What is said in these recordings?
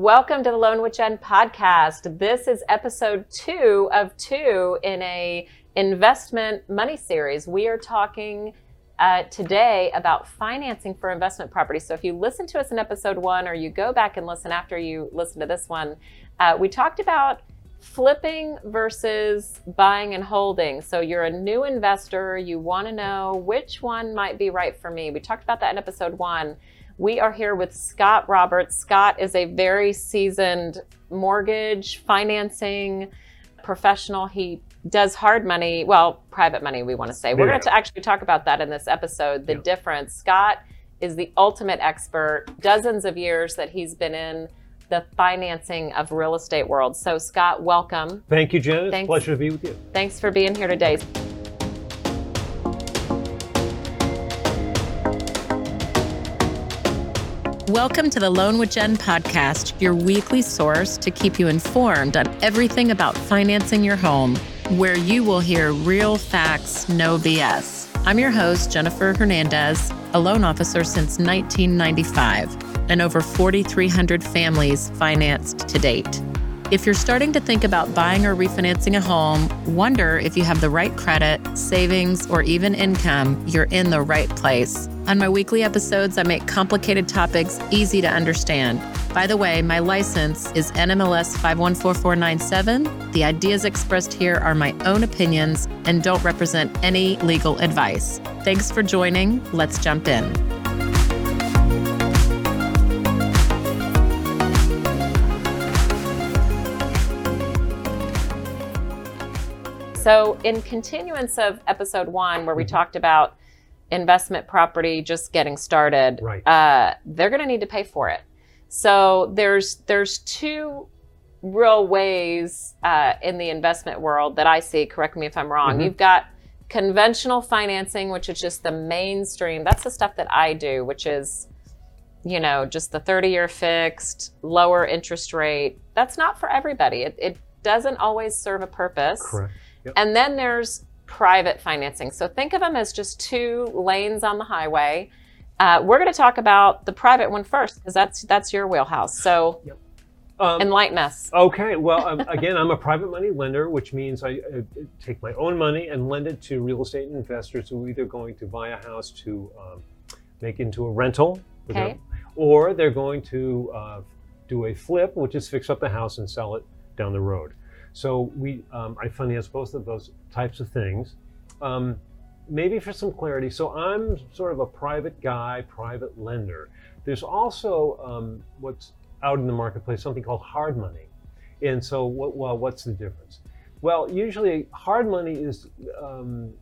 Welcome to the Loan with Jen podcast. This is episode two of two in a investment money series. We are talking uh, today about financing for investment property. So if you listen to us in episode one, or you go back and listen after you listen to this one, uh, we talked about flipping versus buying and holding. So you're a new investor, you want to know which one might be right for me. We talked about that in episode one. We are here with Scott Roberts. Scott is a very seasoned mortgage financing professional. He does hard money, well, private money, we want to say. We're going to actually talk about that in this episode the yeah. difference. Scott is the ultimate expert, dozens of years that he's been in the financing of real estate world. So, Scott, welcome. Thank you, Jen. It's a pleasure to be with you. Thanks for being here today. Welcome to the Loan with Jen podcast, your weekly source to keep you informed on everything about financing your home, where you will hear real facts, no BS. I'm your host, Jennifer Hernandez, a loan officer since 1995, and over 4,300 families financed to date. If you're starting to think about buying or refinancing a home, wonder if you have the right credit, savings, or even income, you're in the right place. On my weekly episodes, I make complicated topics easy to understand. By the way, my license is NMLS 514497. The ideas expressed here are my own opinions and don't represent any legal advice. Thanks for joining. Let's jump in. So, in continuance of episode one, where we mm-hmm. talked about investment property just getting started, right. uh, they're going to need to pay for it. So there's there's two real ways uh, in the investment world that I see. Correct me if I'm wrong. Mm-hmm. You've got conventional financing, which is just the mainstream. That's the stuff that I do, which is you know just the 30 year fixed, lower interest rate. That's not for everybody. It, it doesn't always serve a purpose. Correct. Yep. And then there's private financing. So think of them as just two lanes on the highway. Uh, we're going to talk about the private one first because that's that's your wheelhouse. So yep. um, enlighten us. Okay. Well, um, again, I'm a private money lender, which means I, I, take my own money and lend it to real estate investors who are either going to buy a house to um, make into a rental, okay. them, or they're going to uh, do a flip, which is fix up the house and sell it down the road. So we, um, I finance both of those types of things. Um, maybe for some clarity, so I'm sort of a private guy, private lender. There's also um, what's out in the marketplace, something called hard money. And so, what, well, what's the difference? Well, usually hard money is um,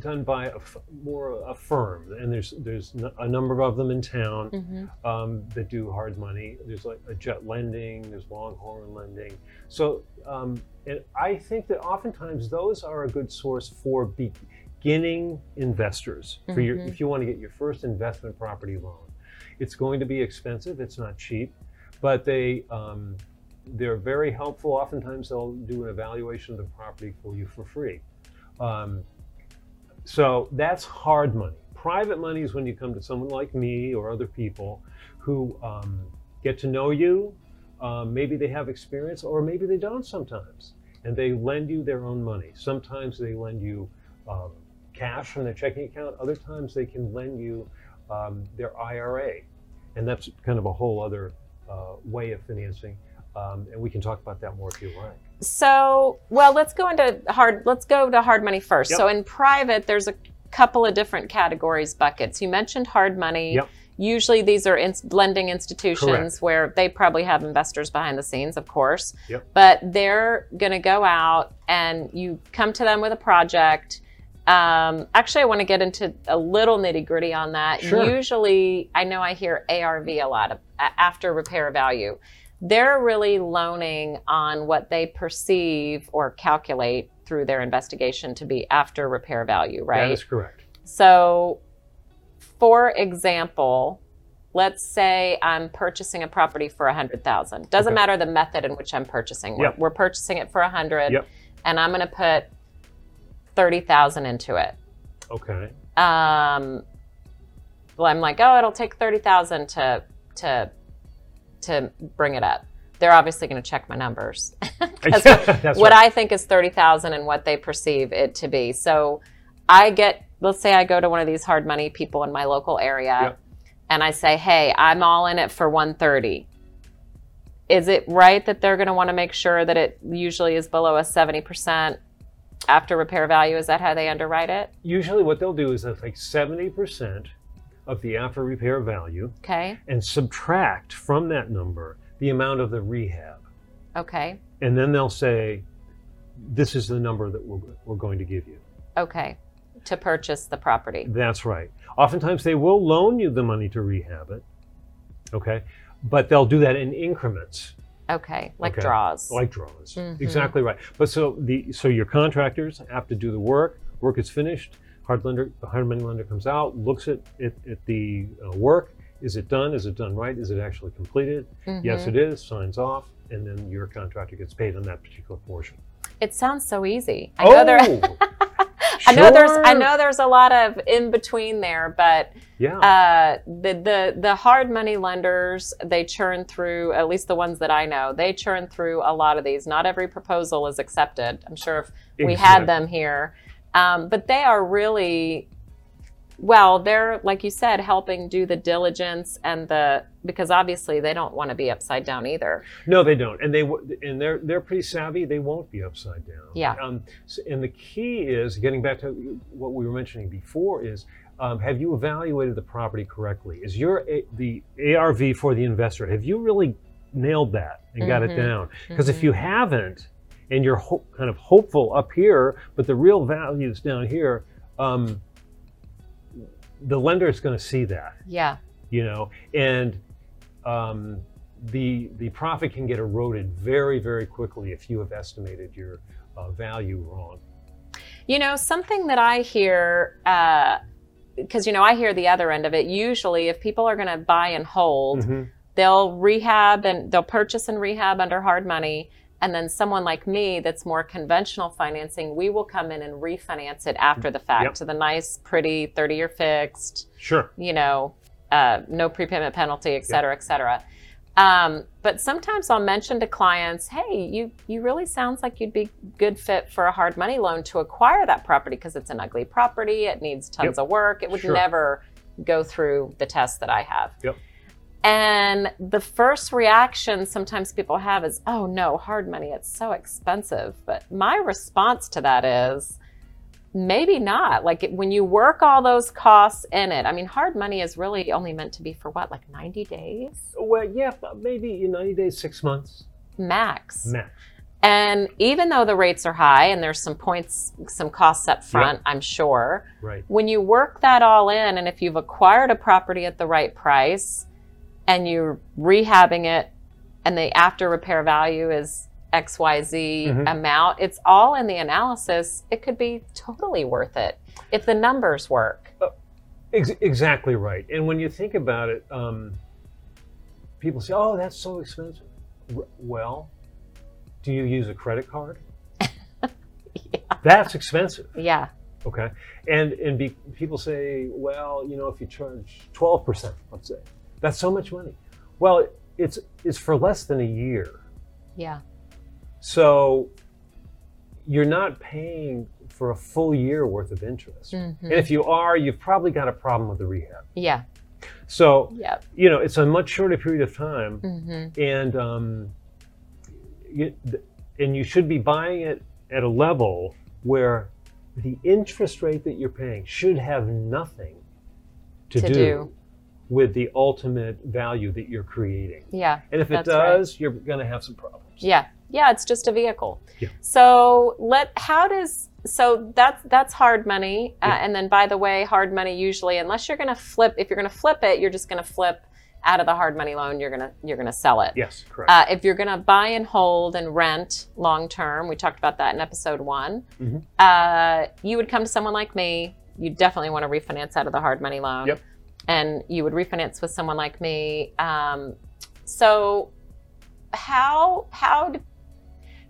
done by a, more a firm, and there's there's a number of them in town mm-hmm. um, that do hard money. There's like a jet lending, there's Longhorn lending. So, um, and I think that oftentimes those are a good source for beginning investors for mm-hmm. your if you want to get your first investment property loan. It's going to be expensive. It's not cheap, but they um, they're very helpful. Oftentimes they'll do an evaluation of the property for you for free. Um, so that's hard money. Private money is when you come to someone like me or other people who um, get to know you. Um, maybe they have experience, or maybe they don't sometimes. And they lend you their own money. Sometimes they lend you um, cash from their checking account. Other times they can lend you um, their IRA. And that's kind of a whole other uh, way of financing. Um, and we can talk about that more if you like. So, well, let's go into hard. Let's go to hard money first. Yep. So, in private, there's a couple of different categories buckets. You mentioned hard money. Yep. Usually, these are in, lending institutions Correct. where they probably have investors behind the scenes, of course. Yep. But they're going to go out and you come to them with a project. Um, actually, I want to get into a little nitty gritty on that. Sure. Usually, I know I hear ARV a lot of, after repair value they're really loaning on what they perceive or calculate through their investigation to be after repair value, right? That is correct. So, for example, let's say I'm purchasing a property for a hundred thousand. Doesn't okay. matter the method in which I'm purchasing. Yep. We're, we're purchasing it for a hundred, yep. and I'm going to put thirty thousand into it. Okay. Um, well, I'm like, oh, it'll take thirty thousand to to to bring it up. They're obviously going to check my numbers. That's what right. I think is 30,000 and what they perceive it to be. So I get, let's say I go to one of these hard money people in my local area Yep. and I say, hey, I'm all in it for 130. Is it right that they're going to want to make sure that it usually is below a 70% after repair value? Is that how they underwrite it? Usually, what they'll do is seventy percent of the after repair value Okay. and subtract from that number the amount of the rehab, Okay. and then they'll say, "This is the number that we're, we're going to give you." Okay. To purchase the property. That's right. Oftentimes, they will loan you the money to rehab it. Okay, but they'll do that in increments. Okay. Like Okay. draws. like draws. Mhm. Exactly right. But so the so your contractors have to do the work. Work is finished. Hard lender, the hard money lender comes out, looks at at, at the uh, work. Is it done? Is it done right? Is it actually completed? Yes, Mhm. it is. Signs off, and then your contractor gets paid on that particular portion. It sounds so easy. I know there I know there's I Oh, know there's a lot of in between there, but Yeah. uh, the the the hard money lenders they churn through at least the ones that I know they churn through a lot of these. Not every proposal is accepted. I'm sure if we had them here, um, but they are really well. They're like you said, helping do the diligence and the because obviously they don't want to be upside down either. No, they don't, and they and they're they're pretty savvy. They won't be upside down. Yeah. Um, and the key is getting back to what we were mentioning before is. Um, have you evaluated the property correctly? Is your A- the ARV for the investor? Have you really nailed that and got it Mhm. down? Because Mhm. if you haven't, and you're ho- kind of hopeful up here, but the real value is down here, um, the lender is going to see that Yeah. you know, and um, the the profit can get eroded very very quickly if you have estimated your uh, value wrong. You know, something that I hear, Uh, because, you know, I hear the other end of it. Usually, if people are going to buy and hold, Mhm. they'll rehab and they'll purchase and rehab under hard money. And then someone like me that's more conventional financing, we will come in and refinance it after the fact Yep. to the nice, pretty 30 year fixed, Sure. you know, uh, no prepayment penalty, et cetera, et cetera. Um, but sometimes I'll mention to clients, hey, you you really sounds like you'd be good fit for a hard money loan to acquire that property because it's an ugly property. It needs tons Yep. of work. It would Sure. never go through the test that I have. Yep. And the first reaction sometimes people have is, oh no, hard money, it's so expensive. But my response to that is, maybe not. Like it- when you work all those costs in it, I mean, hard money is really only meant to be for what, like 90 days Well, yeah, maybe in 90 days, six months max. max. And even though the rates are high and there's some points, some costs up front, I'm sure, Right. when you work that all in, and if you've acquired a property at the right price and you're rehabbing it and the after repair value is XYZ Mhm. amount, it's all in the analysis. It could be totally worth it if the numbers work. Ex- exactly right. And when you think about it, um, people say, "Oh, that's so expensive." R- well, do you use a credit card? That's expensive. Yeah. Okay, and and be, people say, well, you know, if you charge twelve percent, let's say, that's so much money. Well, it's it's for less than a year, Yeah. so you're not paying for a full year worth of interest. Mhm. And if you are, you've probably got a problem with the rehab. Yeah. So Yep. you know, it's a much shorter period of time, hmm and um, you, and you should be buying it at a level where the interest rate that you're paying should have nothing to, To do, do. With the ultimate value that you're creating. Yeah. And if it That's right. does, you're going to have some problems. Yeah. Yeah, it's just a vehicle. Yeah. So let how does so that's that's hard money, uh, Yeah. and then by the way, hard money usually unless you're going to flip if you're going to flip it, you're just going to flip out of the hard money loan. You're gonna you're gonna sell it. Yes, correct. Uh, if you're going to buy and hold and rent long term, we talked about that in episode one. Mhm. Uh, you would come to someone like me. You definitely want to refinance out of the hard money loan, Yep. And you would refinance with someone like me. Um, so, how how do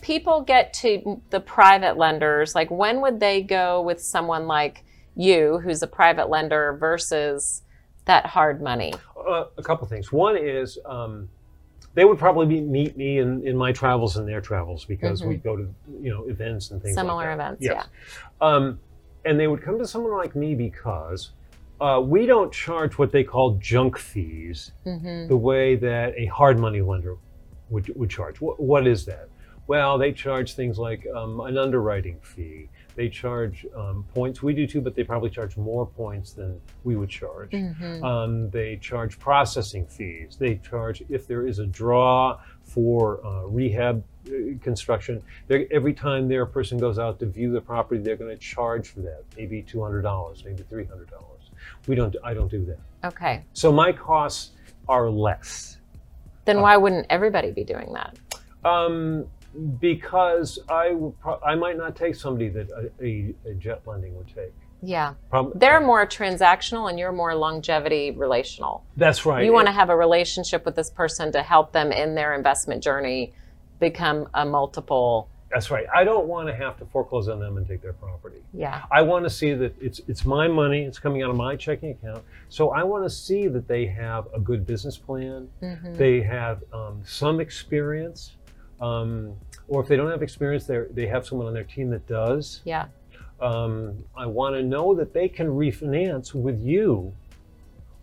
people get to the private lenders? Like, when would they go with someone like you, who's a private lender, versus that hard money? Uh, a couple things. One is um, they would probably be, meet me in, in my travels and their travels because Mhm. we go to you know events and things Similar like that. events, Yes. Um, and they would come to someone like me because uh, we don't charge what they call junk fees hmm the way that a hard money lender would, would charge. What, what is that? Well, they charge things like um, an underwriting fee. They charge um, points. We do too, but they probably charge more points than we would charge. hmm Um, they charge processing fees. They charge if there is a draw for uh, rehab uh, construction. they're- Every time their person goes out to view the property, they're going to charge for that. Maybe two hundred dollars, maybe three hundred dollars. We don't. I don't do that. Okay. So my costs are less Then Uh, why wouldn't everybody be doing that? um, because I would pro- I might not take somebody that a, a, a jet lending would take. Yeah. Prob- They're more transactional and you're more longevity relational. That's right. You want to have a relationship with this person to help them in their investment journey become a multiple. That's right. I don't want to have to foreclose on them and take their property. Yeah. I want to see that it's it's my money. It's coming out of my checking account. So I want to see that they have a good business plan. hmm They have um, some experience, um, or if they don't have experience, they they have someone on their team that does. Yeah. Um, I want to know that they can refinance with you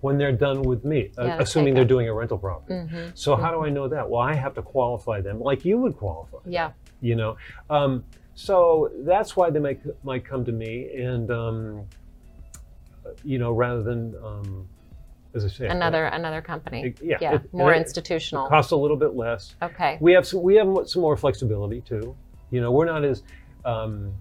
when they're done with me, uh, Yeah, the assuming they're doing a rental property. hmm So how do I know that? Well, I have to qualify them like you would qualify Yeah. You know um, so that's why they might might come to me and um, you know rather than um, as I say Another another company. it, yeah, Yeah. it- more it, institutional. it costs a little bit less Okay. we have some we have some more flexibility too you know we're not as um,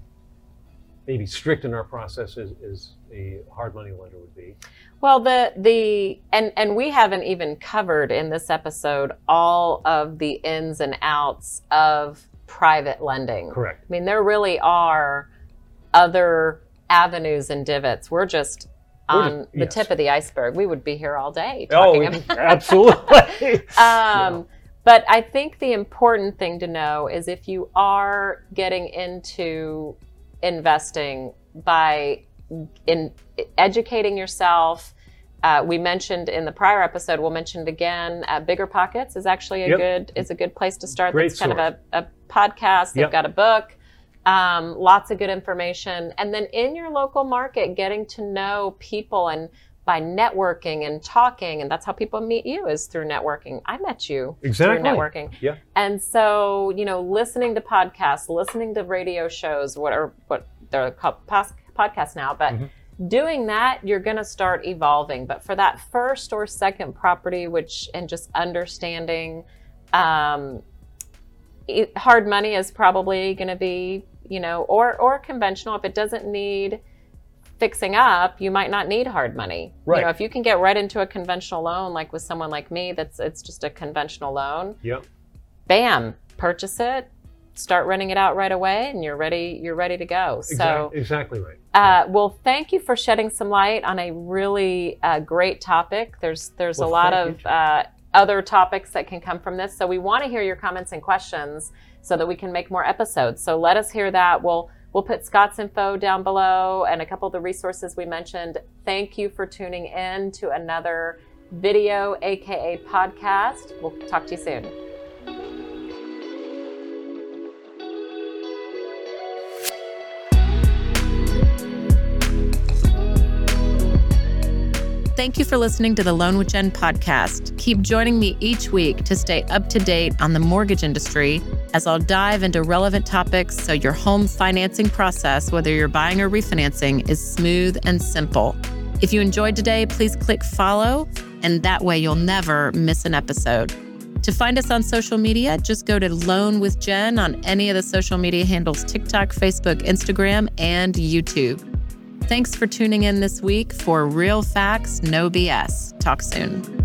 maybe strict in our process as, as a hard money lender would be Well, the the and and we haven't even covered in this episode all of the ins and outs of private lending. correct I mean, there really are other avenues and divots. We're just We're on just- the yes. tip of the iceberg. We would be here all day oh talking about absolutely um, But I think the important thing to know is if you are getting into investing by in educating yourself. Uh, we mentioned in the prior episode. We'll mention it again. Uh, Bigger Pockets is actually a Yep. good is a good place to start. Great That's kind of a, a podcast. They've Yep. got a book. Um, lots of good information, and then in your local market, getting to know people and by networking and talking, and that's how people meet you is through networking. I met you Exactly. through networking. Yeah. And so, you know, listening to podcasts, listening to radio shows, what are what they're called podcasts now, but Mhm. Doing that, you're going to start evolving. But for that first or second property, which and just understanding, um, it, hard money is probably going to be, you know, or or conventional if it doesn't need fixing up, you might not need hard money. You Right. know, if you can get right into a conventional loan, like with someone like me, that's it's just a conventional loan. Yep. Bam, purchase it, start running it out right away, and you're ready. You're ready to go. So. Exactly, exactly right. Uh, well, thank you for shedding some light on a really uh, great topic. There's there's Well, a lot of uh, other topics that can come from this. So we want to hear your comments and questions so that we can make more episodes. So let us hear that. We'll we'll put Scott's info down below and a couple of the resources we mentioned. Thank you for tuning in to another video, aka podcast. We'll talk to you soon. Thank you for listening to the Loan with Jen podcast. Keep joining me each week to stay up to date on the mortgage industry as I'll dive into relevant topics so your home financing process, whether you're buying or refinancing, is smooth and simple. If you enjoyed today, please click follow, and that way you'll never miss an episode. To find us on social media, just go to Loan with Jen on any of the social media handles TikTok, Facebook, Instagram, and YouTube. Thanks for tuning in this week for Real Facts, No BS. Talk soon.